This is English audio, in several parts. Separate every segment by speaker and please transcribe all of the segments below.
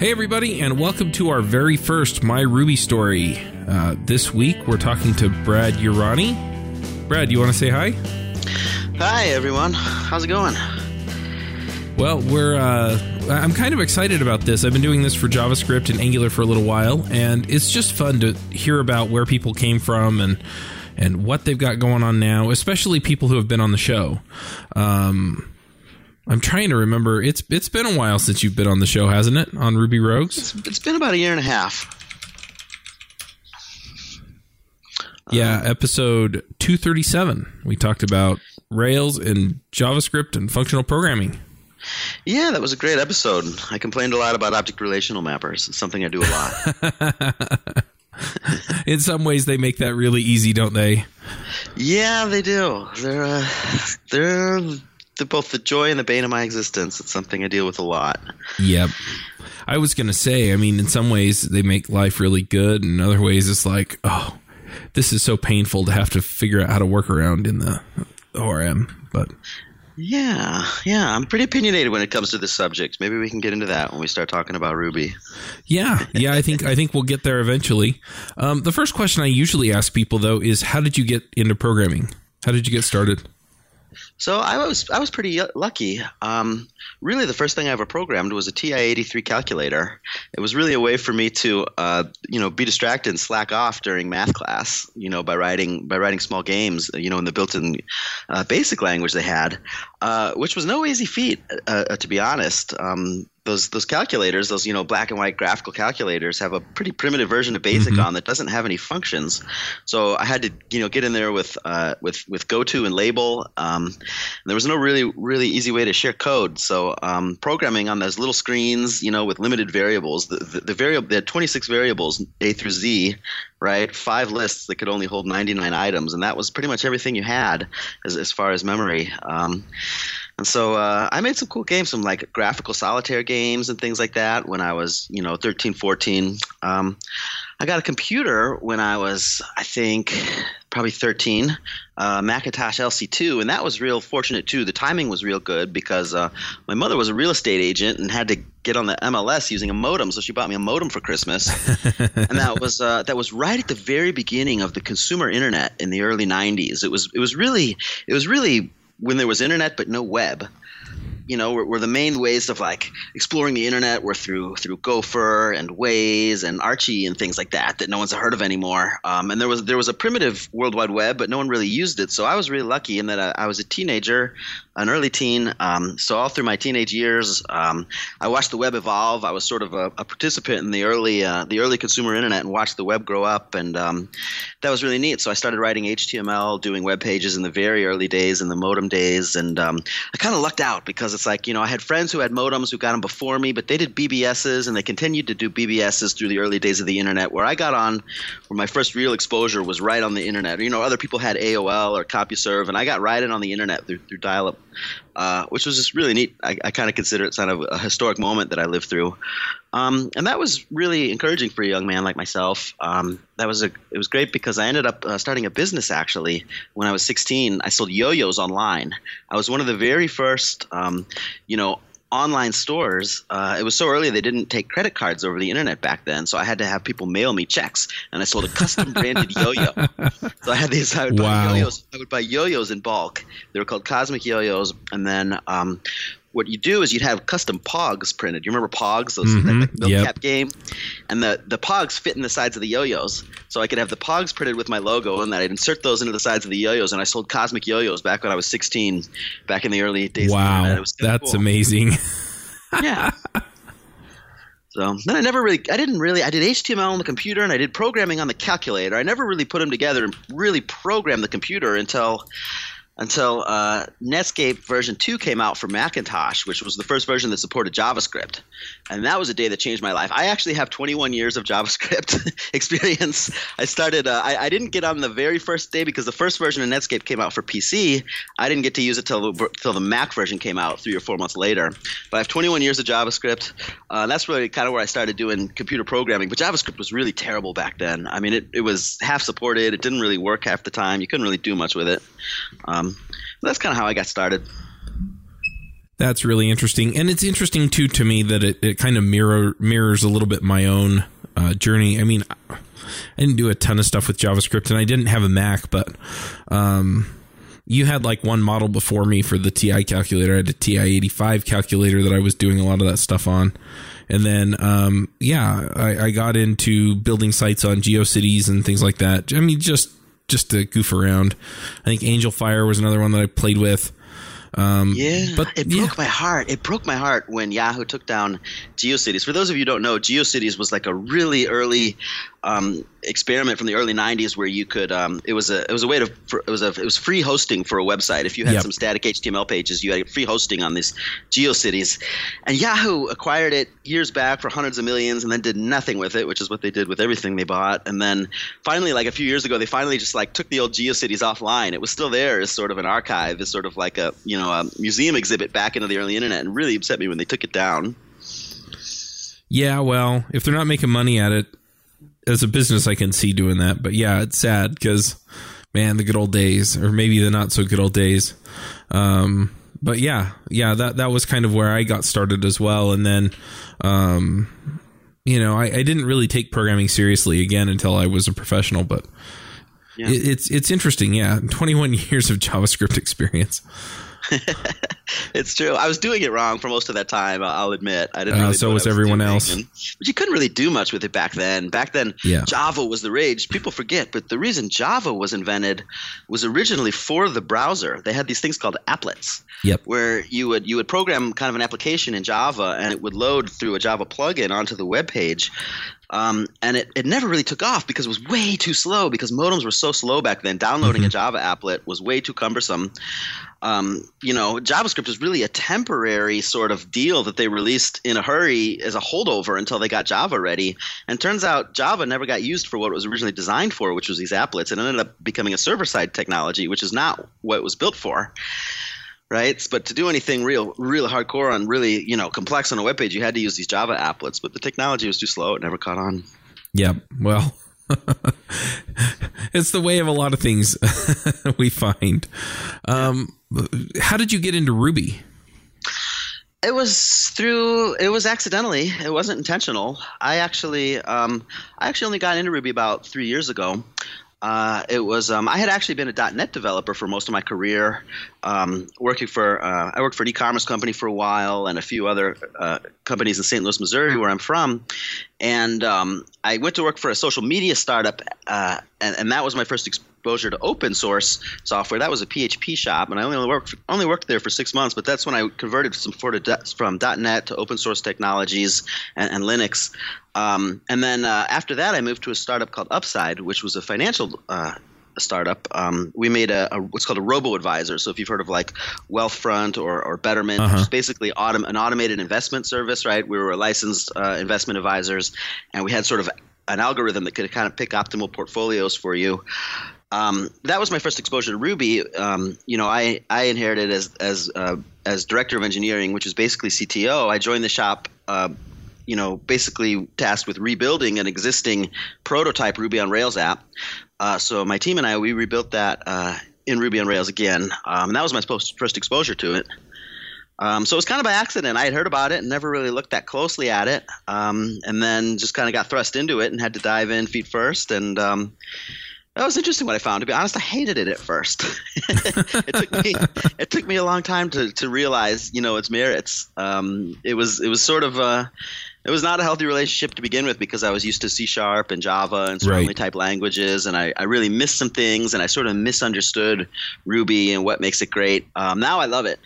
Speaker 1: Hey, everybody, and welcome to our very first My Ruby story. Uh, this week, we're talking to Brad Urani. Brad, you want to say hi?
Speaker 2: Hi, everyone. How's it going?
Speaker 1: Well, we're. Uh, I'm kind of excited about this. I've been doing this for JavaScript and Angular for a little while, and it's just fun to hear about where people came from and and what they've got going on now, especially people who have been on the show. Um, I'm trying to remember. It's it's been a while since you've been on the show, hasn't it? On Ruby Rogues.
Speaker 2: It's, it's been about a year and a half.
Speaker 1: Yeah, episode 237. We talked about Rails and JavaScript and functional programming.
Speaker 2: Yeah, that was a great episode. I complained a lot about object relational mappers. It's something I do a lot.
Speaker 1: In some ways, they make that really easy, don't they?
Speaker 2: yeah, they do. They're uh, they're they're both the joy and the bane of my existence. It's something I deal with a lot.
Speaker 1: Yep. I was going to say, I mean, in some ways they make life really good, and in other ways it's like, oh, this is so painful to have to figure out how to work around in the ORM. But
Speaker 2: yeah, yeah, I'm pretty opinionated when it comes to this subject. Maybe we can get into that when we start talking about Ruby.
Speaker 1: Yeah, yeah, I think I think we'll get there eventually. Um, the first question I usually ask people though is, how did you get into programming? How did you get started?
Speaker 2: So I was I was pretty lucky. Um, really, the first thing I ever programmed was a TI-83 calculator. It was really a way for me to uh, you know be distracted and slack off during math class. You know by writing by writing small games. You know in the built-in uh, basic language they had, uh, which was no easy feat uh, to be honest. Um, those those calculators, those you know black and white graphical calculators, have a pretty primitive version of BASIC mm-hmm. on that doesn't have any functions. So I had to you know get in there with uh, with with goto and label. Um, there was no really really easy way to share code. So um, programming on those little screens, you know, with limited variables. The the, the variable they had 26 variables A through Z, right? Five lists that could only hold 99 items, and that was pretty much everything you had as as far as memory. Um, and so uh, I made some cool games, some like graphical solitaire games and things like that when I was, you know, 13, 14. Um, I got a computer when I was, I think, probably 13, uh, Macintosh LC2, and that was real fortunate too. The timing was real good because uh, my mother was a real estate agent and had to get on the MLS using a modem, so she bought me a modem for Christmas, and that was uh, that was right at the very beginning of the consumer internet in the early 90s. It was it was really it was really when there was internet but no web you know, were, were, the main ways of like exploring the internet were through through Gopher and WAIS and Archie and things like that that no one's heard of anymore. Um, and there was there was a primitive World Wide Web, but no one really used it. So I was really lucky in that I, I was a teenager an early teen. Um, so all through my teenage years, um, I watched the web evolve. I was sort of a, a participant in the early uh, the early consumer internet and watched the web grow up, and um, that was really neat. So I started writing HTML, doing web pages in the very early days, in the modem days, and um, I kind of lucked out because it's like you know I had friends who had modems who got them before me, but they did BBSs and they continued to do BBSs through the early days of the internet. Where I got on, where my first real exposure was right on the internet. You know, other people had AOL or CompuServe, and I got right in on the internet through, through dial-up uh, which was just really neat. I, I kind of consider it kind of a historic moment that I lived through, um, and that was really encouraging for a young man like myself. Um, that was a it was great because I ended up uh, starting a business actually when I was 16. I sold yo-yos online. I was one of the very first, um, you know, online stores, uh, it was so early they didn't take credit cards over the internet back then, so I had to have people mail me checks, and I sold a custom branded yo-yo. So I had these. I would wow. buy yo-yos. I would buy yo-yos in bulk. They were called Cosmic Yo-yos, and then um, what you do is you'd have custom pogs printed. You remember pogs, those mm-hmm. like, milk yep. cap game, and the the pogs fit in the sides of the yo-yos. So I could have the pogs printed with my logo, and then I'd insert those into the sides of the yo-yos. And I sold cosmic yo-yos back when I was 16, back in the early days.
Speaker 1: Wow, that's cool. amazing.
Speaker 2: yeah. So then I never really, I didn't really, I did HTML on the computer and I did programming on the calculator. I never really put them together and really programmed the computer until until uh, Netscape version 2 came out for Macintosh, which was the first version that supported JavaScript. And that was a day that changed my life. I actually have 21 years of JavaScript experience. I started, uh, I, I, didn't get on the very first day because the first version of Netscape came out for PC. I didn't get to use it till, till the Mac version came out three or four months later. But I have 21 years of JavaScript. Uh, that's really kind of where I started doing computer programming. But JavaScript was really terrible back then. I mean, it, it was half supported, it didn't really work half the time. You couldn't really do much with it. Um, that's kind of how I got started.
Speaker 1: That's really interesting, and it's interesting too to me that it, it kind of mirror mirrors a little bit my own uh, journey. I mean, I didn't do a ton of stuff with JavaScript, and I didn't have a Mac, but um, you had like one model before me for the TI calculator. I had a TI eighty five calculator that I was doing a lot of that stuff on, and then um, yeah, I, I got into building sites on GeoCities and things like that. I mean, just just to goof around. I think Angelfire was another one that I played with.
Speaker 2: Um, yeah, but it broke yeah. my heart. It broke my heart when Yahoo took down GeoCities. For those of you who don't know, GeoCities was like a really early um, experiment from the early '90s where you could. Um, it was a it was a way to for, it was a it was free hosting for a website. If you had yep. some static HTML pages, you had free hosting on these GeoCities, and Yahoo acquired it years back for hundreds of millions, and then did nothing with it, which is what they did with everything they bought. And then finally, like a few years ago, they finally just like took the old GeoCities offline. It was still there as sort of an archive, as sort of like a you know a museum exhibit back into the early internet, and really upset me when they took it down.
Speaker 1: Yeah, well, if they're not making money at it, as a business, I can see doing that. But yeah, it's sad because, man, the good old days, or maybe the not so good old days. Um, but yeah, yeah, that that was kind of where I got started as well, and then, um, you know, I, I didn't really take programming seriously again until I was a professional. But yeah. it, it's it's interesting, yeah. Twenty one years of JavaScript experience.
Speaker 2: it's true. I was doing it wrong for most of that time. I'll admit. I didn't.
Speaker 1: Uh, really so was, was everyone else. And,
Speaker 2: but you couldn't really do much with it back then. Back then, yeah. Java was the rage. People forget, but the reason Java was invented was originally for the browser. They had these things called applets.
Speaker 1: Yep.
Speaker 2: Where you would you would program kind of an application in Java, and it would load through a Java plugin onto the web page. Um, and it, it never really took off because it was way too slow because modems were so slow back then. Downloading mm-hmm. a Java applet was way too cumbersome um, you know, JavaScript is really a temporary sort of deal that they released in a hurry as a holdover until they got Java ready. And turns out Java never got used for what it was originally designed for, which was these applets, and ended up becoming a server side technology, which is not what it was built for. Right, but to do anything real, real hardcore and really, you know, complex on a web page, you had to use these Java applets. But the technology was too slow; it never caught on.
Speaker 1: Yeah, well, it's the way of a lot of things we find. Um, how did you get into Ruby?
Speaker 2: It was through. It was accidentally. It wasn't intentional. I actually, um, I actually only got into Ruby about three years ago. Uh, it was um, I had actually been a .NET developer for most of my career, um, working for uh, I worked for an e-commerce company for a while and a few other uh, companies in St. Louis, Missouri, where I'm from, and um, I went to work for a social media startup, uh, and, and, that was my first exposure to open source software. That was a PHP shop, and I only worked only worked there for six months, but that's when I converted some from .NET to open source technologies and, and Linux. Um, and then uh, after that, I moved to a startup called Upside, which was a financial uh, startup. Um, we made a, a, what's called a robo advisor. So if you've heard of like Wealthfront or, or Betterment, uh-huh. which is basically autom- an automated investment service, right? We were licensed uh, investment advisors, and we had sort of an algorithm that could kind of pick optimal portfolios for you. Um, that was my first exposure to Ruby. Um, you know, I, I inherited as as uh, as director of engineering, which is basically CTO. I joined the shop uh, you know, basically tasked with rebuilding an existing prototype Ruby on Rails app. Uh, so my team and I, we rebuilt that uh, in Ruby on Rails again, um, and that was my first exposure to it. Um, so it was kind of by accident. I had heard about it and never really looked that closely at it, um, and then just kind of got thrust into it and had to dive in feet first. And um, that was interesting what I found. To be honest, I hated it at first. it took me it took me a long time to, to realize, you know, its merits. Um, it was it was sort of uh, it was not a healthy relationship to begin with because I was used to C sharp and Java and certainly right. type languages, and I, I really missed some things, and I sort of misunderstood Ruby and what makes it great. Um, now I love it,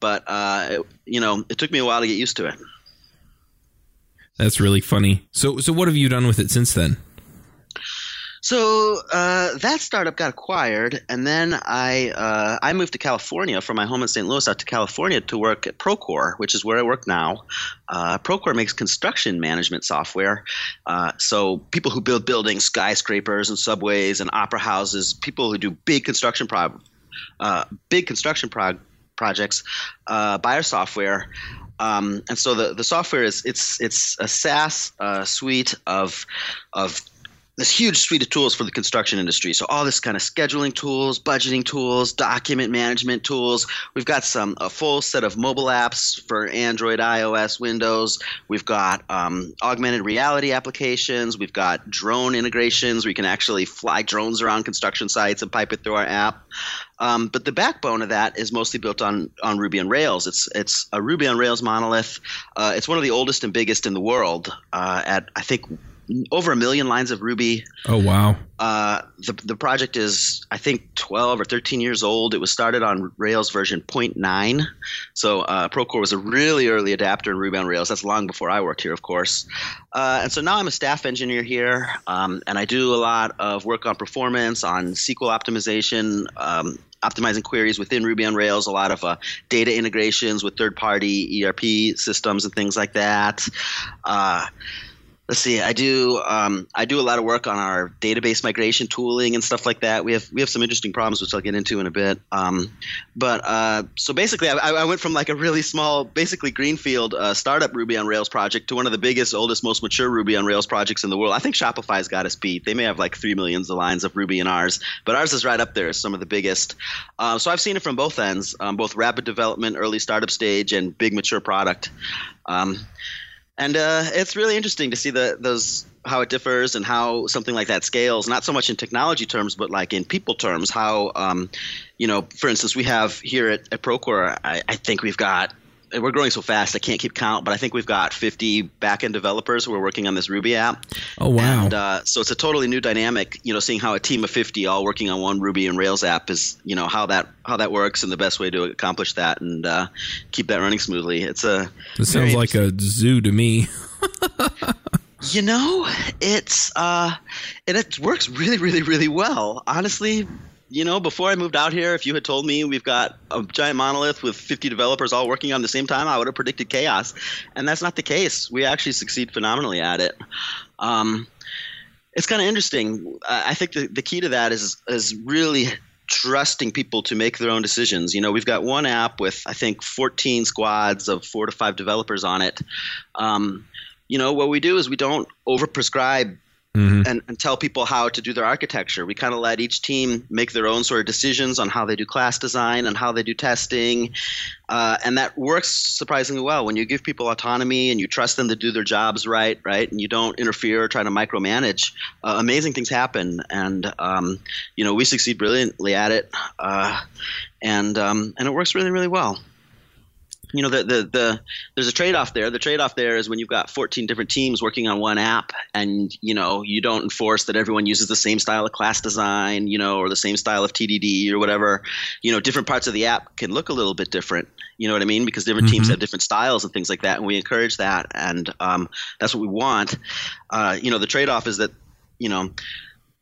Speaker 2: but uh, it, you know, it took me a while to get used to it.
Speaker 1: That's really funny. So, so what have you done with it since then?
Speaker 2: So uh, that startup got acquired, and then I uh, I moved to California from my home in St. Louis out to California to work at Procore, which is where I work now. Uh, Procore makes construction management software. Uh, so people who build buildings, skyscrapers, and subways, and opera houses, people who do big construction pro- uh, big construction pro- projects uh, buy our software. Um, and so the, the software is it's it's a SaaS suite of of this huge suite of tools for the construction industry. So all this kind of scheduling tools, budgeting tools, document management tools. We've got some a full set of mobile apps for Android, iOS, Windows. We've got um, augmented reality applications. We've got drone integrations you can actually fly drones around construction sites and pipe it through our app. Um, but the backbone of that is mostly built on on Ruby on Rails. It's it's a Ruby on Rails monolith. Uh, it's one of the oldest and biggest in the world. Uh, at I think over a million lines of Ruby.
Speaker 1: Oh wow!
Speaker 2: Uh, the the project is I think 12 or 13 years old. It was started on Rails version 0.9, so uh, Procore was a really early adapter in Ruby on Rails. That's long before I worked here, of course. Uh, and so now I'm a staff engineer here, um, and I do a lot of work on performance, on SQL optimization. Um, optimizing queries within Ruby on Rails, a lot of uh, data integrations with third party ERP systems and things like that. Uh, let's see i do um, i do a lot of work on our database migration tooling and stuff like that. We have we have some interesting problems which i'll get into in a bit. Um, but uh, so basically I, I, went from like a really small basically greenfield uh, startup ruby on rails project to one of the biggest oldest most mature ruby on rails projects in the world. I think shopify's got us beat. They may have like three millions of lines of ruby in ours but ours is right up there some of the biggest. Uh, so i've seen it from both ends um, both rapid development early startup stage and big mature product. Um, and uh, it's really interesting to see the those how it differs and how something like that scales. Not so much in technology terms, but like in people terms. How um, you know, for instance, we have here at, at Procore, I, I think we've got we're growing so fast I can't keep count, but I think we've got 50 backend developers who are working on this Ruby app.
Speaker 1: Oh wow!
Speaker 2: And uh, so it's a totally new dynamic. You know, seeing how a team of 50 all working on one Ruby and Rails app is, you know, how that how that works and the best way to accomplish that and uh, keep that running smoothly. It's a.
Speaker 1: It sounds like a zoo to me.
Speaker 2: you know, it's uh, and it works really, really, really well. Honestly, you know, before I moved out here, if you had told me we've got a giant monolith with 50 developers all working on the same time, I would have predicted chaos. And that's not the case. We actually succeed phenomenally at it. Um, it's kind of interesting. I think the, the key to that is is really trusting people to make their own decisions. You know, we've got one app with I think 14 squads of four to five developers on it. Um, you know, what we do is we don't overprescribe mm-hmm. and, and tell people how to do their architecture. We kind of let each team make their own sort of decisions on how they do class design and how they do testing. Uh, and that works surprisingly well when you give people autonomy and you trust them to do their jobs right, right, and you don't interfere or try to micromanage. Uh, amazing things happen, and um, you know we succeed brilliantly at it, uh, and um, and it works really, really well you know the, the the there's a trade-off there. The trade-off there is when you've got 14 different teams working on one app and you know you don't enforce that everyone uses the same style of class design you know or the same style of tdd or whatever you know different parts of the app can look a little bit different. You know what i mean? Because different mm-hmm. teams have different styles and things like that and we encourage that and um, that's what we want. Uh, you know the trade-off is that you know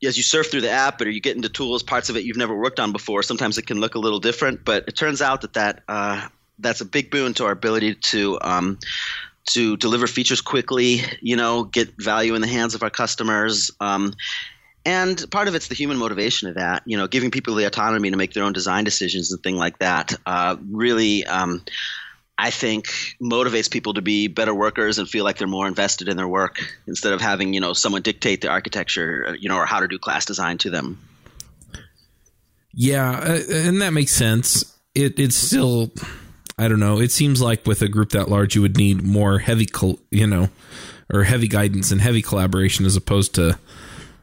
Speaker 2: as you surf through the app or you get into tools parts of it you've never worked on before sometimes it can look a little different but it turns out that that uh, that's a big boon to our ability to um, to deliver features quickly. You know, get value in the hands of our customers. Um, and part of it's the human motivation of that. You know, giving people the autonomy to make their own design decisions and things like that. Uh, really. Um, I think motivates people to be better workers and feel like they're more invested in their work instead of having you know someone dictate the architecture you know or how to do class design to them.
Speaker 1: Yeah, uh, and that makes sense. It it's still I don't know. It seems like with a group that large, you would need more heavy, you know, or heavy guidance and heavy collaboration as opposed to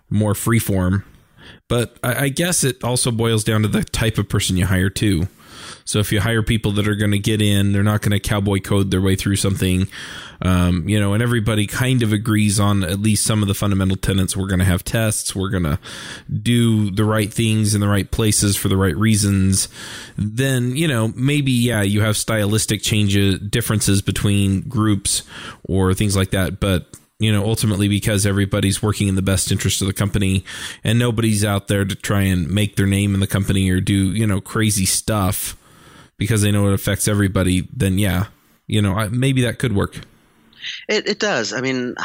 Speaker 1: more free form. But I, I guess it also boils down to the type of person you hire too. So if you hire people that are going to get in, they're not going to cowboy code their way through something, um, you know, and everybody kind of agrees on at least some of the fundamental tenets. We're going to have tests. We're going to do the right things in the right places for the right reasons. Then, you know, maybe, yeah, you have stylistic changes, differences between groups or things like that. But you know, ultimately because everybody's working in the best interest of the company and nobody's out there to try and make their name in the company or do, you know, crazy stuff because they know it affects everybody, then yeah, you know, maybe that could work.
Speaker 2: It, it does. I mean,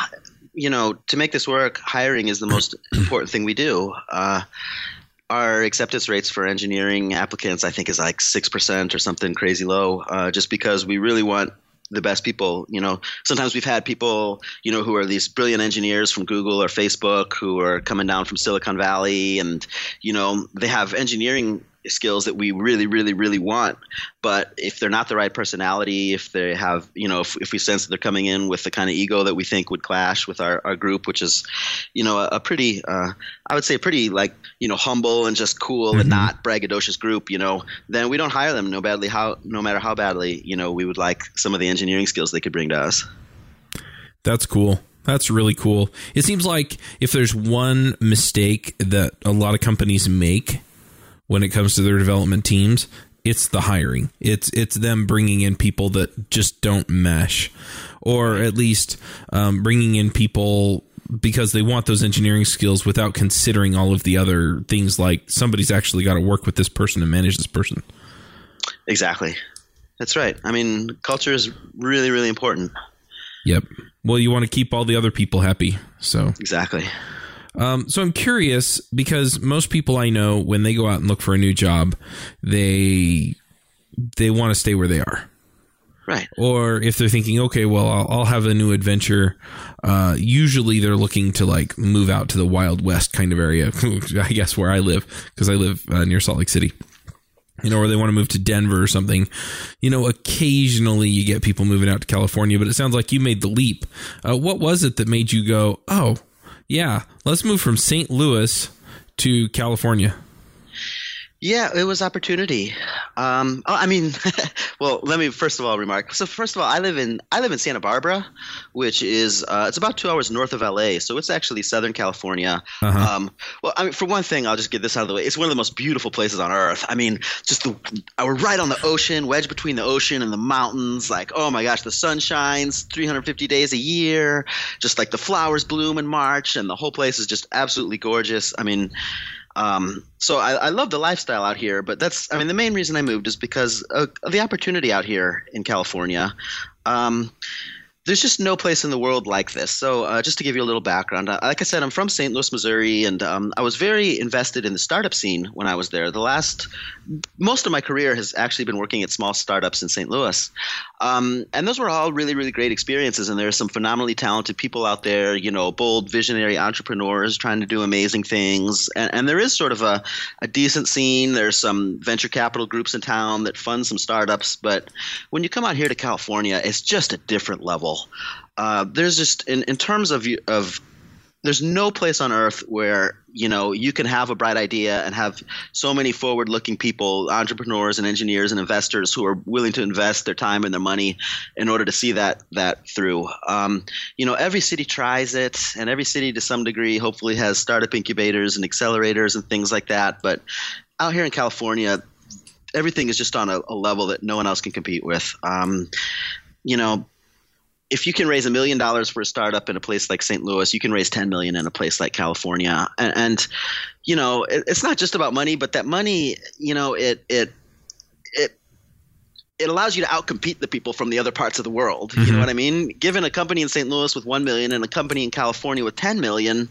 Speaker 2: you know, to make this work, hiring is the most important thing we do. Uh, our acceptance rates for engineering applicants, I think, is like six percent or something crazy low. Uh, just because we really want the best people. You know, sometimes we've had people, you know, who are these brilliant engineers from Google or Facebook who are coming down from Silicon Valley, and you know, they have engineering skills that we really, really, really want. But if they're not the right personality, if they have, you know, if, if we sense that they're coming in with the kind of ego that we think would clash with our, our group, which is, you know, a, a pretty, uh, I would say, pretty like, you know, humble and just cool mm-hmm. and not braggadocious group, you know, then we don't hire them no badly how no matter how badly, you know, we would like some of the engineering skills they could bring to us.
Speaker 1: That's cool. That's really cool. It seems like if there's one mistake that a lot of companies make, when it comes to their development teams it's the hiring. It's it's them bringing in people that just don't mesh. Or at least um, bringing in people because they want those engineering skills without considering all of the other things like somebody's actually got to work with this person and manage this person.
Speaker 2: Exactly. That's right. I mean culture is really really important.
Speaker 1: Yep. Well you want to keep all the other people happy so.
Speaker 2: Exactly
Speaker 1: um, so I'm curious because most people I know, when they go out and look for a new job, they they want to stay where they are.
Speaker 2: Right.
Speaker 1: Or if they're thinking, okay, well, I'll, I'll have a new adventure. Uh, usually they're looking to like move out to the Wild West kind of area. I guess where I live because I live uh, near Salt Lake City. You know, or they want to move to Denver or something. You know, occasionally you get people moving out to California, but it sounds like you made the leap. Uh, what was it that made you go, oh, yeah, let's move from St. Louis to California.
Speaker 2: Yeah, it was opportunity. Um, oh, I mean, well, let me first of all remark. So first of all, I live in I live in Santa Barbara, which is uh, it's about two hours north of LA, so it's actually Southern California. Uh-huh. Um, well, I mean, for one thing, I'll just get this out of the way. It's one of the most beautiful places on earth. I mean, just the we're right on the ocean, wedged between the ocean and the mountains. Like, oh my gosh, the sun shines 350 days a year. Just like the flowers bloom in March, and the whole place is just absolutely gorgeous. I mean. Um, so I, I, love the lifestyle out here, but that's I mean the main reason I moved is because of the opportunity out here in California. Um, there's just no place in the world like this. So, uh, just to give you a little background, uh, like I said, I'm from St. Louis, Missouri, and um, I was very invested in the startup scene when I was there. The last, most of my career has actually been working at small startups in St. Louis, um, and those were all really, really great experiences. And there are some phenomenally talented people out there, you know, bold, visionary entrepreneurs trying to do amazing things. And, and there is sort of a, a decent scene. There's some venture capital groups in town that fund some startups, but when you come out here to California, it's just a different level. Uh, there's just in, in terms of of there's no place on earth where you know you can have a bright idea and have so many forward-looking people, entrepreneurs and engineers and investors who are willing to invest their time and their money in order to see that that through. Um, you know, every city tries it, and every city to some degree hopefully has startup incubators and accelerators and things like that. But out here in California, everything is just on a, a level that no one else can compete with. Um, you know, if you can raise a million dollars for a startup in a place like St. Louis, you can raise 10 million in a place like California. And, and you know, it, it's not just about money, but that money, you know, it, it, it, it allows you to outcompete the people from the other parts of the world. Mm-hmm. You know mm-hmm. what I mean? Given a company in St. Louis with 1 million and a company in California with 10 million,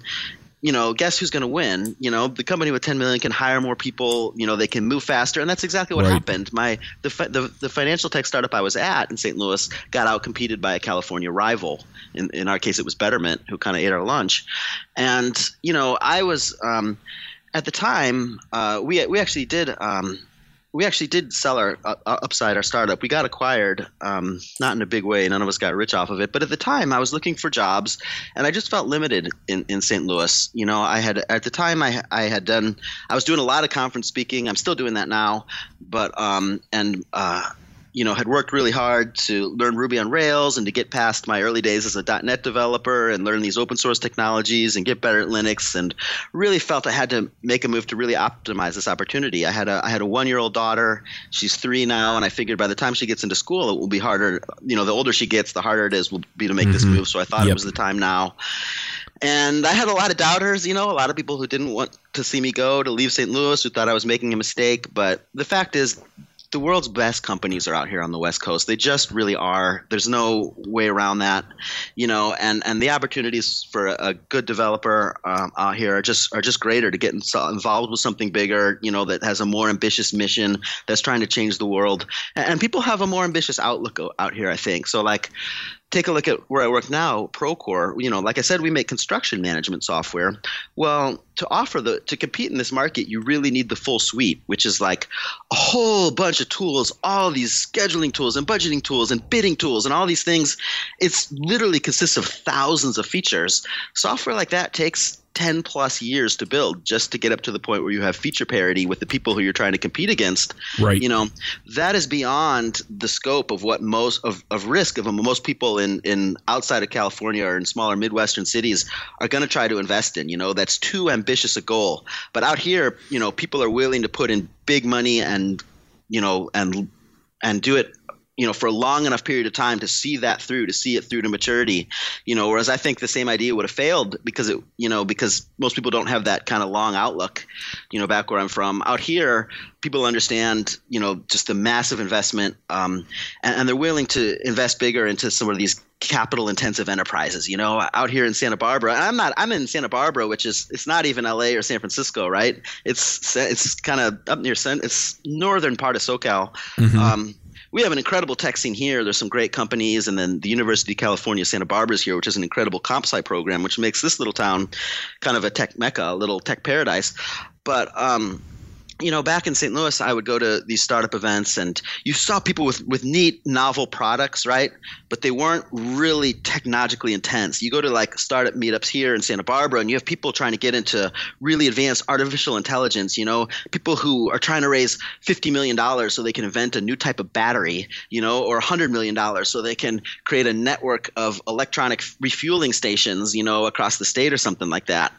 Speaker 2: you know, guess who's going to win? You know, the company with 10 million can hire more people. You know, they can move faster, and that's exactly what right. happened. My the, the the financial tech startup I was at in St. Louis got out competed by a California rival. In in our case, it was Betterment, who kind of ate our lunch. And you know, I was um, at the time uh, we we actually did. Um, we actually did sell our uh, uh, upside our startup. We got acquired, um, not in a big way. None of us got rich off of it. But at the time, I was looking for jobs, and I just felt limited in, in St. Louis. You know, I had at the time I I had done I was doing a lot of conference speaking. I'm still doing that now, but um and uh, you know, had worked really hard to learn Ruby on Rails and to get past my early days as a .NET developer and learn these open source technologies and get better at Linux and really felt I had to make a move to really optimize this opportunity. I had a I had a one year old daughter. She's three now, and I figured by the time she gets into school, it will be harder. You know, the older she gets, the harder it is will be to make mm-hmm. this move. So I thought yep. it was the time now. And I had a lot of doubters, you know, a lot of people who didn't want to see me go, to leave St. Louis, who thought I was making a mistake. But the fact is, the world's best companies are out here on the West Coast. They just really are. There's no way around that, you know. And and the opportunities for a, a good developer um, out here are just are just greater to get involved with something bigger, you know, that has a more ambitious mission that's trying to change the world. And, and people have a more ambitious outlook out here, I think. So like take a look at where I work now, Procore. You know, like I said, we make construction management software. Well, to offer the to compete in this market, you really need the full suite, which is like a whole bunch of tools, all these scheduling tools and budgeting tools and bidding tools and all these things. It's literally consists of thousands of features. Software like that takes 10 plus years to build just to get up to the point where you have feature parity with the people who you're trying to compete against.
Speaker 1: Right.
Speaker 2: You know, that is beyond the scope of what most of, of risk of most people in, in outside of California or in smaller Midwestern cities are going to try to invest in. You know, that's too ambitious a goal. But out here, you know, people are willing to put in big money and, you know, and and do it you know for a long enough period of time to see that through to see it through to maturity you know whereas i think the same idea would have failed because it you know because most people don't have that kind of long outlook you know back where i'm from out here people understand you know just the massive investment um, and, and they're willing to invest bigger into some of these capital intensive enterprises you know out here in santa barbara i'm not i'm in santa barbara which is it's not even la or san francisco right it's it's kind of up near it's northern part of socal mm-hmm. um, we have an incredible tech scene here. There's some great companies, and then the University of California Santa Barbara is here, which is an incredible comp sci program, which makes this little town kind of a tech mecca, a little tech paradise. But um, you know, back in St. Louis, I would go to these startup events, and you saw people with with neat, novel products, right? But they weren't really technologically intense. You go to like startup meetups here in Santa Barbara, and you have people trying to get into really advanced artificial intelligence. You know, people who are trying to raise fifty million dollars so they can invent a new type of battery, you know, or hundred million dollars so they can create a network of electronic refueling stations, you know, across the state or something like that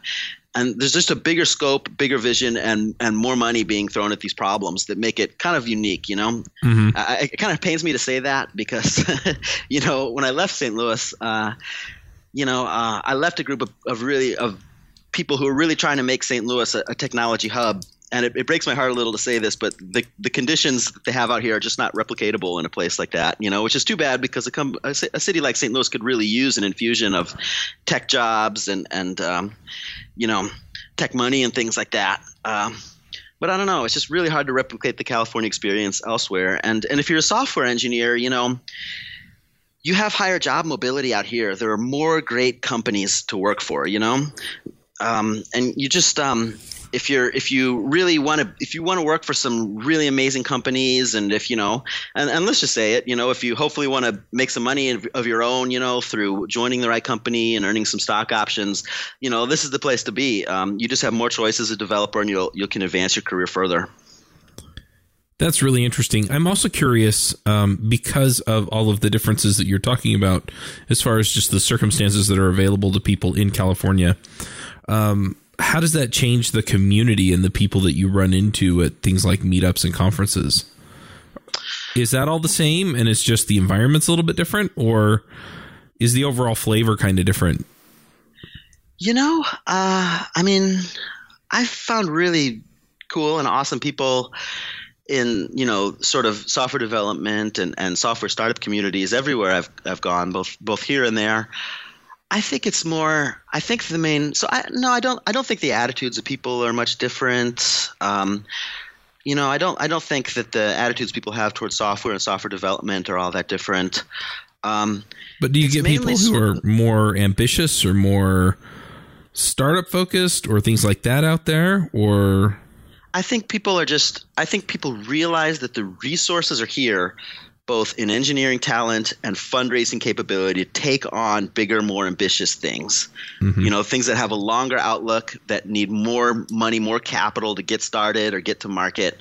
Speaker 2: and there's just a bigger scope, bigger vision, and and more money being thrown at these problems that make it kind of unique. You know, mm-hmm. I, it kind of pains me to say that because, you know, when I left St. Louis, uh, you know, uh, I left a group of, of really of people who are really trying to make St. Louis a, a technology hub. And it, it, breaks my heart a little to say this, but the the conditions that they have out here are just not replicatable in a place like that, you know, which is too bad because a, com- a, a city like St. Louis could really use an infusion of tech jobs and and um, you know, tech money and things like that. Um, but I don't know. It's just really hard to replicate the California experience elsewhere. And and if you're a software engineer, you know, you have higher job mobility out here. There are more great companies to work for. You know, um, and you just um, if you're if you really want to if you want to work for some really amazing companies and if you know and, and let's just say it you know if you hopefully want to make some money of your own you know through joining the right company and earning some stock options you know this is the place to be um, you just have more choice as a developer and you'll you can advance your career further
Speaker 1: that's really interesting. I'm also curious um, because of all of the differences that you're talking about, as far as just the circumstances that are available to people in California. Um, how does that change the community and the people that you run into at things like meetups and conferences? Is that all the same and it's just the environment's a little bit different or is the overall flavor kind of different?
Speaker 2: You know, uh, I mean, I've found really cool and awesome people in you know sort of software development and, and software startup communities everywhere I've I've gone both both here and there. I think it's more. I think the main. So I no, I don't. I don't think the attitudes of people are much different. Um, you know, I don't. I don't think that the attitudes people have towards software and software development are all that different. Um,
Speaker 1: but do you get people who are more ambitious or more startup focused or things like that out there, or?
Speaker 2: I think people are just. I think people realize that the resources are here both in engineering talent and fundraising capability to take on bigger, more ambitious things. Mm-hmm. You know, things that have a longer outlook, that need more money, more capital to get started or get to market.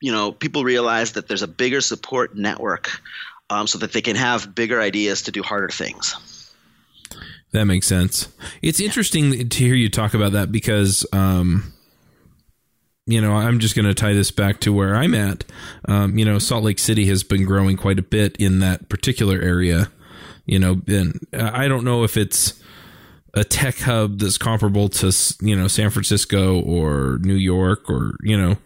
Speaker 2: You know, people realize that there's a bigger support network um, so that they can have bigger ideas to do harder things.
Speaker 1: That makes sense. It's interesting to hear you talk about that because um, you know, I'm just going to tie this back to where I'm at. Um, you know, Salt Lake City has been growing quite a bit in that particular area. You know, and I don't know if it's a tech hub that's comparable to you know San Francisco or New York or you know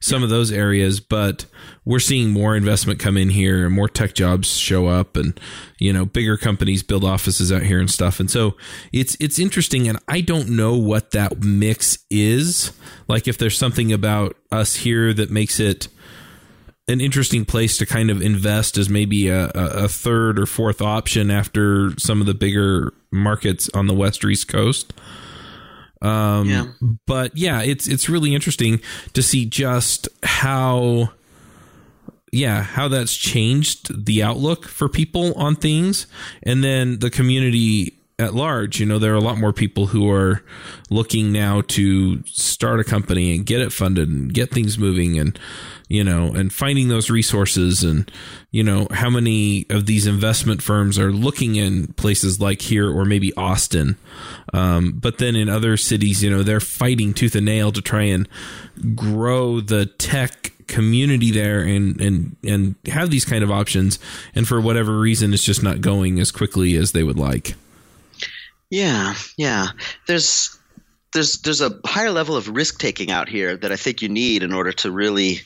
Speaker 1: some of those areas, but we're seeing more investment come in here and more tech jobs show up and you know bigger companies build offices out here and stuff. And so it's it's interesting and I don't know what that mix is. Like if there's something about us here that makes it an interesting place to kind of invest as maybe a, a, third or fourth option after some of the bigger markets on the west or east coast. Um, yeah. But yeah, it's it's really interesting to see just how, yeah, how that's changed the outlook for people on things, and then the community at large. You know, there are a lot more people who are looking now to start a company and get it funded and get things moving and you know, and finding those resources and, you know, how many of these investment firms are looking in places like here or maybe Austin. Um, but then in other cities, you know, they're fighting tooth and nail to try and grow the tech community there and, and, and have these kind of options. And for whatever reason, it's just not going as quickly as they would like.
Speaker 2: Yeah, yeah. There's there's there's a higher level of risk taking out here that I think you need in order to really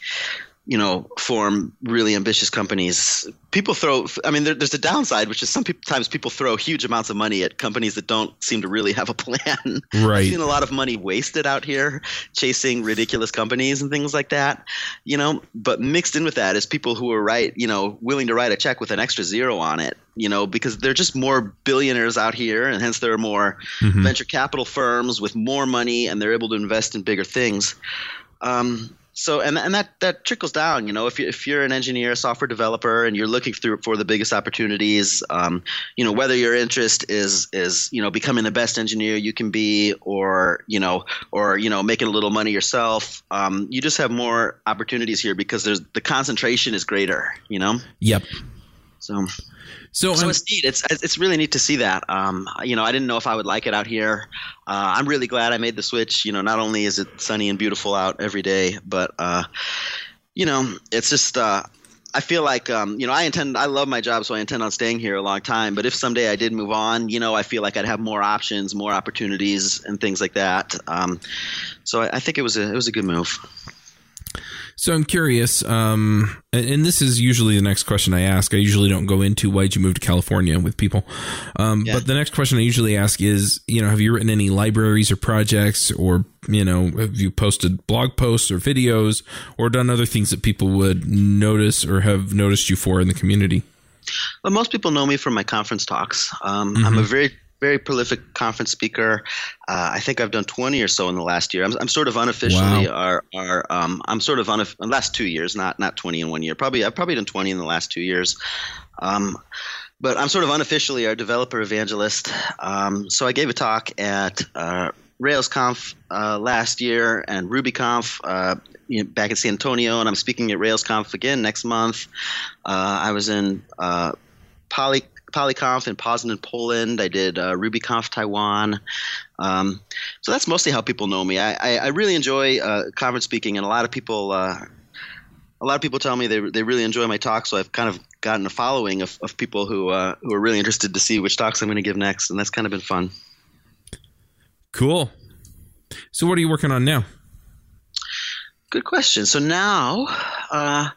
Speaker 2: you know, form really ambitious companies. People throw, I mean, there, there's a downside, which is sometimes people throw huge amounts of money at companies that don't seem to really have a plan.
Speaker 1: Right.
Speaker 2: I've seen a lot of money wasted out here chasing ridiculous companies and things like that, you know, but mixed in with that is people who are right, you know, willing to write a check with an extra zero on it, you know, because there are just more billionaires out here and hence there are more mm-hmm. venture capital firms with more money and they're able to invest in bigger things. Um, so and and that that trickles down you know if you if you're an engineer a software developer and you're looking through for the biggest opportunities um, you know whether your interest is is you know becoming the best engineer you can be or you know or you know making a little money yourself um, you just have more opportunities here because there's the concentration is greater you know?
Speaker 1: Yep
Speaker 2: so so, so it's neat. It's it's really neat to see that. Um, you know, I didn't know if I would like it out here. Uh, I'm really glad I made the switch. You know, not only is it sunny and beautiful out every day, but uh, you know, it's just. Uh, I feel like um, you know I intend I love my job so I intend on staying here a long time. But if someday I did move on, you know I feel like I'd have more options, more opportunities, and things like that. Um, so I, I think it was a it was a good move.
Speaker 1: So I'm curious, um, and this is usually the next question I ask. I usually don't go into why'd you move to California with people, um, yeah. but the next question I usually ask is, you know, have you written any libraries or projects, or you know, have you posted blog posts or videos, or done other things that people would notice or have noticed you for in the community?
Speaker 2: Well, most people know me from my conference talks. Um, mm-hmm. I'm a very very prolific conference speaker. Uh, I think I've done 20 or so in the last year. I'm, I'm sort of unofficially wow. our, our um, I'm sort of on the last two years, not not 20 in one year. Probably I've probably done 20 in the last two years. Um, but I'm sort of unofficially our developer evangelist. Um, so I gave a talk at uh, RailsConf uh, last year and RubyConf uh, you know, back in San Antonio, and I'm speaking at RailsConf again next month. Uh, I was in uh, Poly PolyConf in Poznan, Poland. I did uh, RubyConf Taiwan. Um, so that's mostly how people know me. I, I, I really enjoy uh, conference speaking, and a lot of people uh, a lot of people tell me they, they really enjoy my talk. So I've kind of gotten a following of, of people who uh, who are really interested to see which talks I'm going to give next, and that's kind of been fun.
Speaker 1: Cool. So what are you working on now?
Speaker 2: Good question. So now, uh,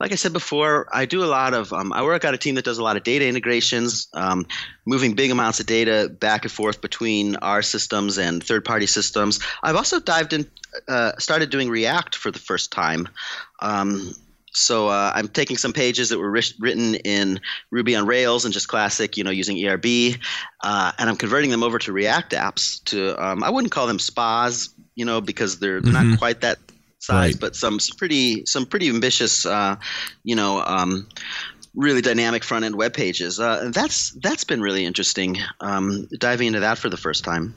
Speaker 2: like I said before, I do a lot of. Um, I work on a team that does a lot of data integrations, um, moving big amounts of data back and forth between our systems and third-party systems. I've also dived in, uh, started doing React for the first time. Um, so uh, I'm taking some pages that were written in Ruby on Rails and just classic, you know, using ERB, uh, and I'm converting them over to React apps. To um, I wouldn't call them spas, you know, because they're, they're mm-hmm. not quite that size, right. but some, some pretty some pretty ambitious, uh, you know. Um, really dynamic front end web pages. Uh, that's that's been really interesting. Um, diving into that for the first time.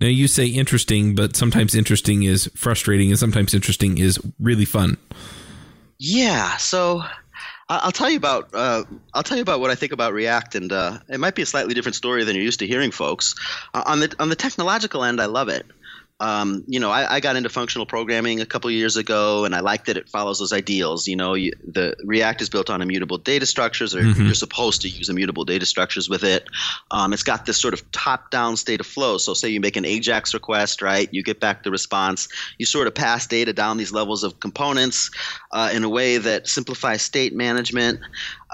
Speaker 1: Now you say interesting, but sometimes interesting is frustrating, and sometimes interesting is really fun.
Speaker 2: Yeah. So I'll tell you about uh, I'll tell you about what I think about React, and uh, it might be a slightly different story than you're used to hearing, folks. Uh, on the on the technological end, I love it. Um, you know, I, I, got into functional programming a couple years ago, and I like that it follows those ideals. You know, you, the React is built on immutable data structures, or mm-hmm. you're supposed to use immutable data structures with it. Um, it's got this sort of top-down state of flow. So, say you make an AJAX request, right? You get back the response. You sort of pass data down these levels of components uh, in a way that simplifies state management.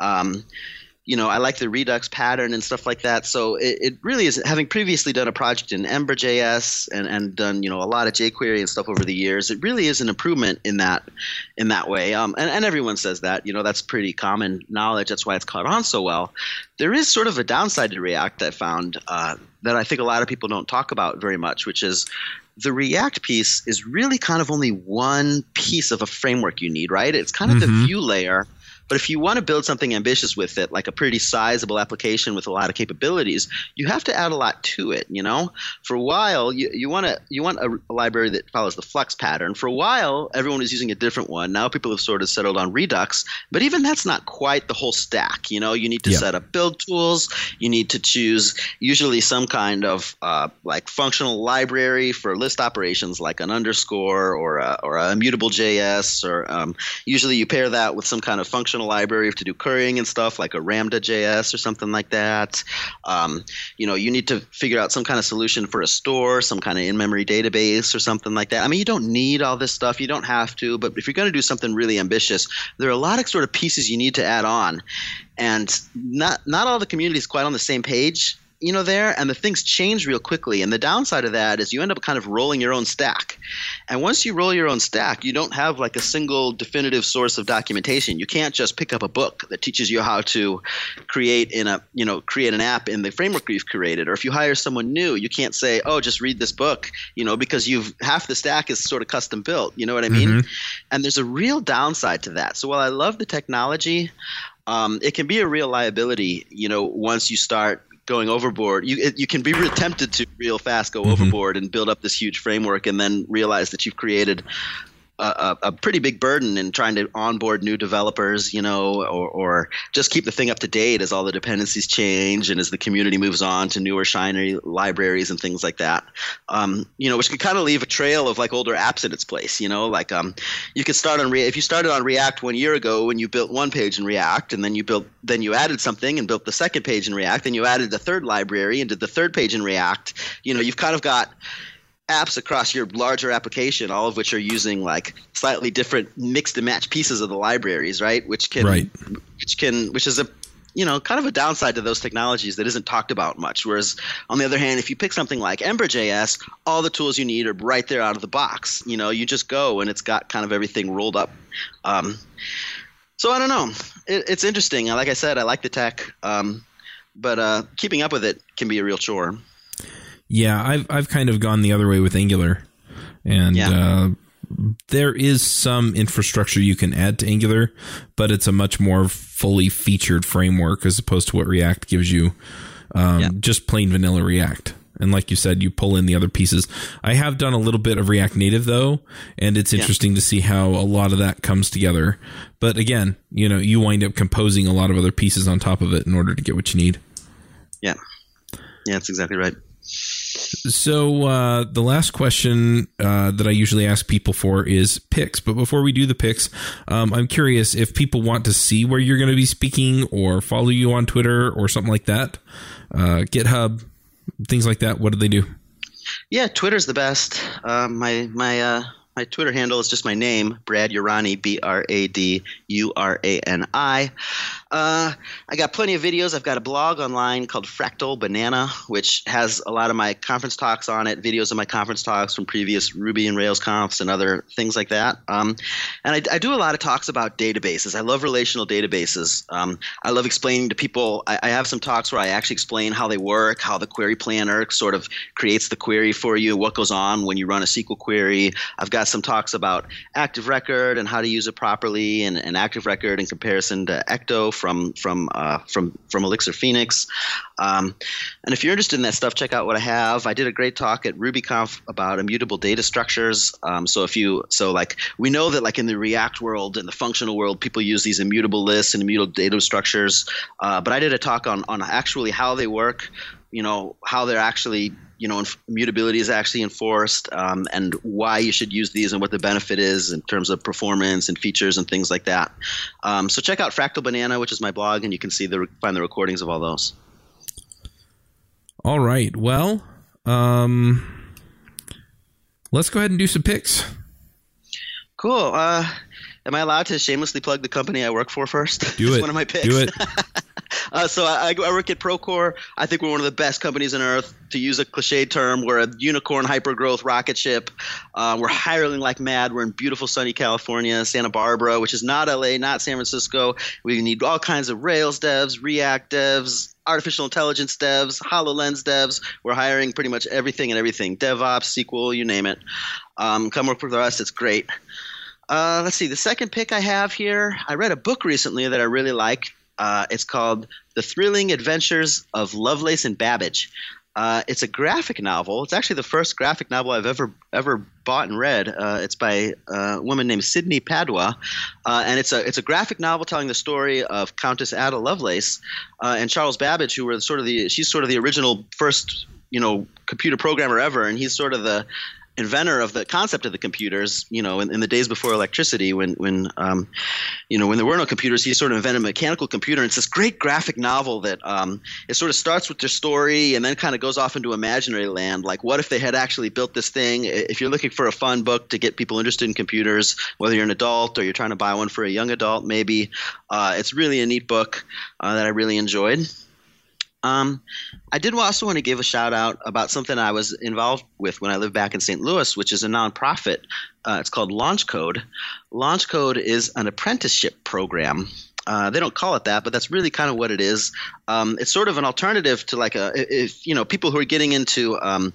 Speaker 2: Um, you know, I like the Redux pattern and stuff like that. So it, it really is having previously done a project in Ember.js and, and done, you know, a lot of jQuery and stuff over the years. It really is an improvement in that in that way. Um, and, and everyone says that, you know, that's pretty common knowledge. That's why it's caught on so well. There is sort of a downside to React I found uh, that I think a lot of people don't talk about very much, which is the React piece is really kind of only one piece of a framework you need, right? It's kind of mm-hmm. the view layer but if you want to build something ambitious with it, like a pretty sizable application with a lot of capabilities, you have to add a lot to it. You know, for a while you, you want to you want a, a, library that follows the Flux pattern. For a while, everyone was using a different one. Now people have sort of settled on Redux, but even that's not quite the whole stack. You know, you need to yeah. set up build tools. You need to choose usually some kind of uh, like functional library for list operations, like an underscore or a, or a immutable JS, or um, usually you pair that with some kind of functional library to do currying and stuff like a Ramda.js or something like that. Um, you know, you need to figure out some kind of solution for a store, some kind of in-memory database or something like that. I mean, you don't need all this stuff. You don't have to, but if you're going to do something really ambitious, there are a lot of sort of pieces you need to add on. And not not all the community is quite on the same page you know there and the things change real quickly. And the downside of that is you end up kind of rolling your own stack. And once you roll your own stack you don't have like a single definitive source of documentation. You can't just pick up a book that teaches you how to create in a you know create an app in the framework you've created. Or if you hire someone new you can't say oh just read this book you know because you've half the stack is sort of custom built. You know what i mean? Mm-hmm. and there's a real downside to that. So while i love the technology um, it can be a real liability, you know, once you start going overboard. You you can be tempted to real fast go mm-hmm. overboard and build up this huge framework, and then realize that you've created a, a, pretty big burden in trying to onboard new developers, you know, or, or just keep the thing up to date as all the dependencies change and as the community moves on to newer, shiny libraries and things like that. Um, you know, which could kind of leave a trail of like older apps in its place. You know, like um, you could start on Re- if you started on React one year ago when you built one page in React, and then you built then you added something and built the second page in React, and you added the third library and did the third page in React. You know, you've kind of got apps across your larger application, all of which are using like slightly different mixed and match pieces of the libraries, right? Which can, right. which can, which is a, you know, kind of a downside to those technologies that isn't talked about much. Whereas on the other hand, if you pick something like Ember.js, all the tools you need are right there out of the box. You know, you just go and it's got kind of everything rolled up. Um, so I don't know. It, it's interesting. Like I said, I like the tech, um, but uh, keeping up with it can be a real chore.
Speaker 1: Yeah, I've I've kind of gone the other way with Angular, and yeah. uh, there is some infrastructure you can add to Angular, but it's a much more fully featured framework as opposed to what React gives you. Um, yeah. Just plain vanilla React. And like you said, you pull in the other pieces. I have done a little bit of React Native though, and it's interesting yeah. to see how a lot of that comes together. But again, you know, you wind up composing a lot of other pieces on top of it in order to get what you need.
Speaker 2: Yeah. Yeah, that's exactly right.
Speaker 1: So uh, the last question uh, that I usually ask people for is picks. But before we do the picks, um, I'm curious if people want to see where you're going to be speaking or follow you on Twitter or something like that, uh, GitHub, things like that. What do they do?
Speaker 2: Yeah, Twitter's the best. Uh, my my uh, my Twitter handle is just my name, Brad Urani, B R A D U R A N I. Uh, I got plenty of videos. I've got a blog online called Fractal Banana, which has a lot of my conference talks on it, videos of my conference talks from previous Ruby and Rails confs and other things like that. Um, and I, I, do a lot of talks about databases. I love relational databases. Um, I love explaining to people. I, I, have some talks where I actually explain how they work, how the query planner sort of creates the query for you, what goes on when you run a SQL query. I've got some talks about Active Record and how to use it properly, and, and Active Record in comparison to Ecto from from uh, from from Elixir Phoenix. Um, and if you're interested in that stuff, check out what I have. I did a great talk at RubyConf about immutable data structures. Um, so if you so like we know that like in the React world and the functional world, people use these immutable lists and immutable data structures. Uh, but I did a talk on on actually how they work. You know how they're actually you know immutability is actually enforced, um, and why you should use these and what the benefit is in terms of performance and features and things like that. Um, so check out Fractal Banana, which is my blog, and you can see the find the recordings of all those.
Speaker 1: All right. Well, um, let's go ahead and do some picks.
Speaker 2: Cool. Uh, am I allowed to shamelessly plug the company I work for first?
Speaker 1: Do it.
Speaker 2: one of my picks.
Speaker 1: Do it.
Speaker 2: uh, so I, I, work at Procore. I think we're one of the best companies on earth. To use a cliche term, we're a unicorn hypergrowth rocket ship. Uh, we're hiring like mad. We're in beautiful sunny California, Santa Barbara, which is not LA, not San Francisco. We need all kinds of Rails devs, React devs, artificial intelligence devs, HoloLens devs. We're hiring pretty much everything and everything DevOps, SQL, you name it. Um, come work with us. It's great. Uh, let's see. The second pick I have here, I read a book recently that I really like. Uh, it's called The Thrilling Adventures of Lovelace and Babbage. Uh, it's a graphic novel. It's actually the first graphic novel I've ever ever bought and read. Uh, it's by a woman named Sydney Padua, uh, and it's a it's a graphic novel telling the story of Countess Ada Lovelace uh, and Charles Babbage, who were sort of the she's sort of the original first you know computer programmer ever, and he's sort of the inventor of the concept of the computers, you know, in, in the days before electricity, when when um, you know when there were no computers, he sort of invented a mechanical computer. And it's this great graphic novel that um, it sort of starts with their story and then kind of goes off into imaginary land. Like, what if they had actually built this thing? If you're looking for a fun book to get people interested in computers, whether you're an adult or you're trying to buy one for a young adult, maybe uh, it's really a neat book uh, that I really enjoyed. Um, I did also want to give a shout out about something I was involved with when I lived back in St. Louis, which is a nonprofit. Uh, it's called Launch Code. Launch Code is an apprenticeship program. Uh, they don't call it that, but that's really kind of what it is. Um, it's sort of an alternative to like a if you know people who are getting into um,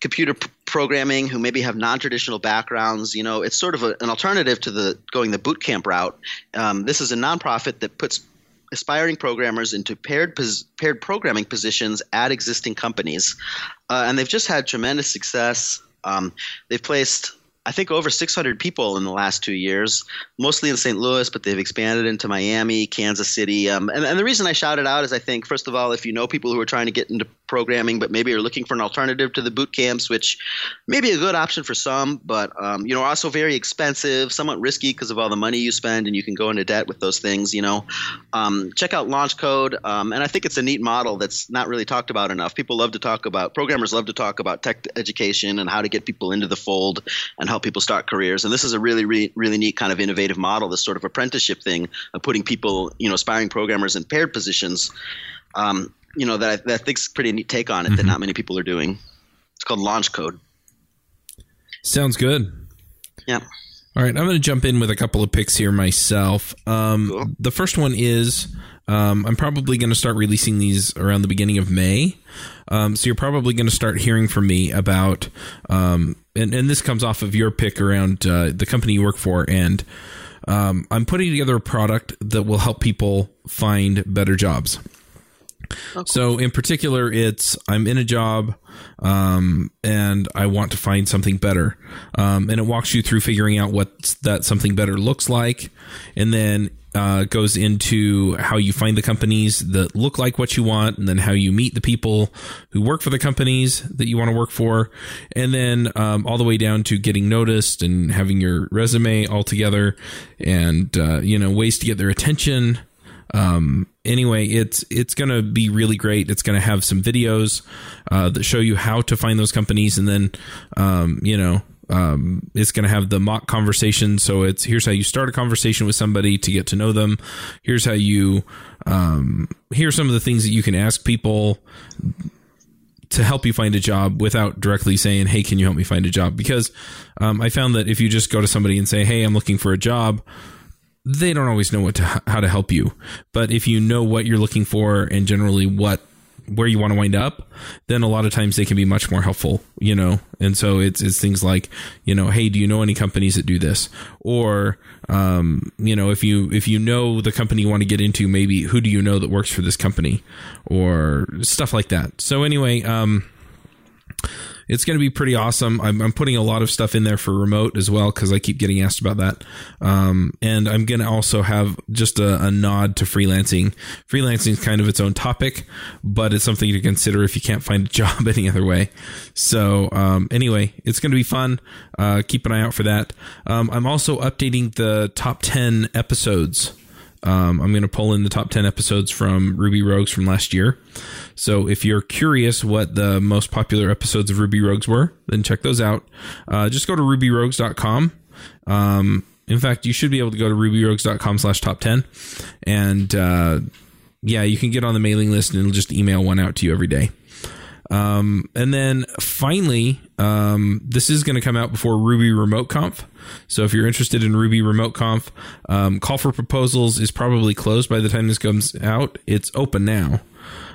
Speaker 2: computer p- programming who maybe have non-traditional backgrounds. You know, it's sort of a, an alternative to the going the boot camp route. Um, this is a nonprofit that puts aspiring programmers into paired pos- paired programming positions at existing companies, uh, and they've just had tremendous success. Um, they've placed I think over 600 people in the last two years, mostly in St. Louis, but they've expanded into Miami, Kansas City. Um, and, and, the reason I shout it out is I think, first of all, if you know people who are trying to get into programming, but maybe are looking for an alternative to the boot camps, which may be a good option for some, but um, you know, also very expensive, somewhat risky because of all the money you spend, and you can go into debt with those things. You know, um, check out Launch Code, um, and I think it's a neat model that's not really talked about enough. People love to talk about programmers love to talk about tech education and how to get people into the fold and help people start careers. And this is a really, really, really neat kind of innovative model, this sort of apprenticeship thing of putting people, you know, aspiring programmers in paired positions. Um, you know, that I, that I think's pretty neat take on it mm-hmm. that not many people are doing. It's called Launch Code.
Speaker 1: Sounds good.
Speaker 2: Yeah.
Speaker 1: All right, I'm going to jump in with a couple of picks here myself. Um, cool. The first one is um, I'm probably going to start releasing these around the beginning of May. Um, so you're probably going to start hearing from me about, um, and, and this comes off of your pick around uh, the company you work for. And um, I'm putting together a product that will help people find better jobs. Oh. So in particular, it's I'm in a job um, and I want to find something better, um, and it walks you through figuring out what that something better looks like, and then uh, goes into how you find the companies that look like what you want, and then how you meet the people who work for the companies that you want to work for, and then um, all the way down to getting noticed and having your resume all together, and uh, you know ways to get their attention. Um, anyway, it's it's going to be really great. It's going to have some videos uh, that show you how to find those companies, and then um, you know um, it's going to have the mock conversation. So it's here's how you start a conversation with somebody to get to know them. Here's how you um, here's some of the things that you can ask people to help you find a job without directly saying, "Hey, can you help me find a job?" Because um, I found that if you just go to somebody and say, "Hey, I'm looking for a job," they don't always know what to how to help you. But if you know what you're looking for and generally what where you want to wind up, then a lot of times they can be much more helpful, you know. And so it's it's things like, you know, hey, do you know any companies that do this? Or um, you know, if you if you know the company you want to get into, maybe who do you know that works for this company, or stuff like that. So anyway, um, it's going to be pretty awesome. I'm, I'm, putting a lot of stuff in there for remote as well because I keep getting asked about that. Um, and I'm going to also have just a, a, nod to freelancing. Freelancing is kind of its own topic, but it's something to consider if you can't find a job any other way. So um, anyway, it's going to be fun. Uh, keep an eye out for that. Um, I'm also updating the top 10 episodes um, I'm going to pull in the top 10 episodes from Ruby Rogues from last year. So if you're curious what the most popular episodes of Ruby Rogues were, then check those out. Uh, just go to rubyrogues.com. Um, in fact, you should be able to go to rubyrogues.com slash top 10. And uh, yeah, you can get on the mailing list and it'll just email one out to you every day. Um, and then finally, um, this is going to come out before Ruby Remote Conf. So if you're interested in Ruby Remote Conf, um, call for proposals is probably closed by the time this comes out. It's open now.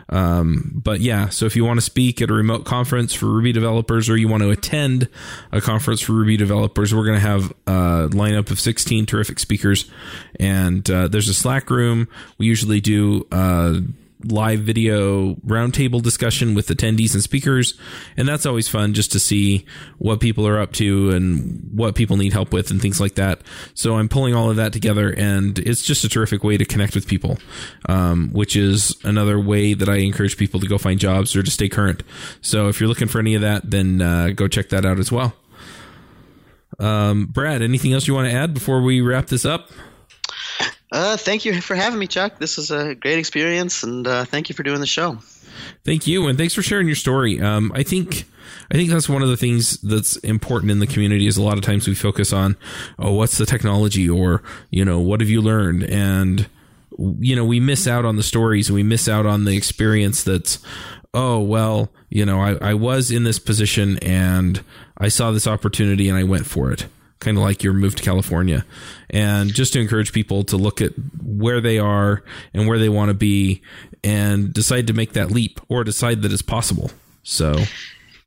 Speaker 1: Um, but yeah, so if you want to speak at a remote conference for Ruby developers or you want to attend a conference for Ruby developers, we're going to have a lineup of 16 terrific speakers. And uh, there's a Slack room. We usually do. Uh, live video roundtable discussion with attendees and speakers. And that's always fun just to see what people are up to and what people need help with and things like that. So I'm pulling all of that together and it's just a terrific way to connect with people, um, which is another way that I encourage people to go find jobs or to stay current. So if you're looking for any of that, then uh, go check that out as well. Um, Brad, anything else you want to add before we wrap this up?
Speaker 2: Uh, thank you for having me, Chuck. This was a great experience, and uh, thank you for doing the show.
Speaker 1: Thank you, and thanks for sharing your story. Um, I think. I think that's one of the things that's important in the community is a lot of times we focus on, oh, what's the technology or, you know, what have you learned? And, you know, we miss out on the stories and we miss out on the experience that's, oh, well, you know, I, I was in this position and I saw this opportunity and I went for it kind of like your move to California. And just to encourage people to look at where they are and where they want to be and decide to make that leap or decide that it's possible. So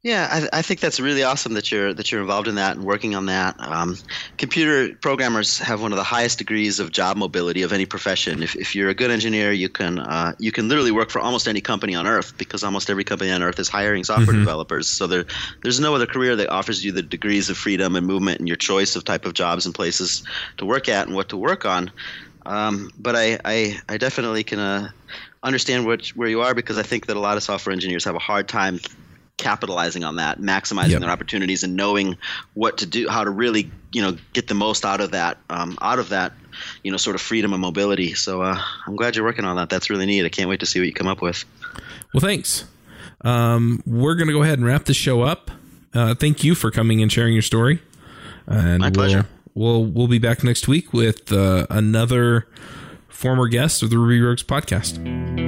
Speaker 2: yeah, I, I, think that's really awesome that you're that you're involved in that and working on that. Um, computer programmers have one of the highest degrees of job mobility of any profession. If, if you're a good engineer, you can uh, you can literally work for almost any company on earth because almost every company on earth is hiring software mm-hmm. developers. So there there's no other career that offers you the degrees of freedom and movement and your choice of type of jobs and places to work at and what to work on. Um, but I, I, I definitely can uh, understand what, where you are because I think that a lot of software engineers have a hard time capitalizing on that, maximizing yep. their opportunities, and knowing what to do, how to really you know get the most out of that, um, out of that you know sort of freedom and mobility. So uh, I'm glad you're working on that. That's really neat. I can't wait to see what you come up with.
Speaker 1: Well, thanks. Um, we're going to go ahead and wrap the show up. Uh, thank you for coming and sharing your story. And
Speaker 2: My pleasure.
Speaker 1: We'll, we'll, we'll be back next week with uh, another former guest of the Ruby Rogues podcast.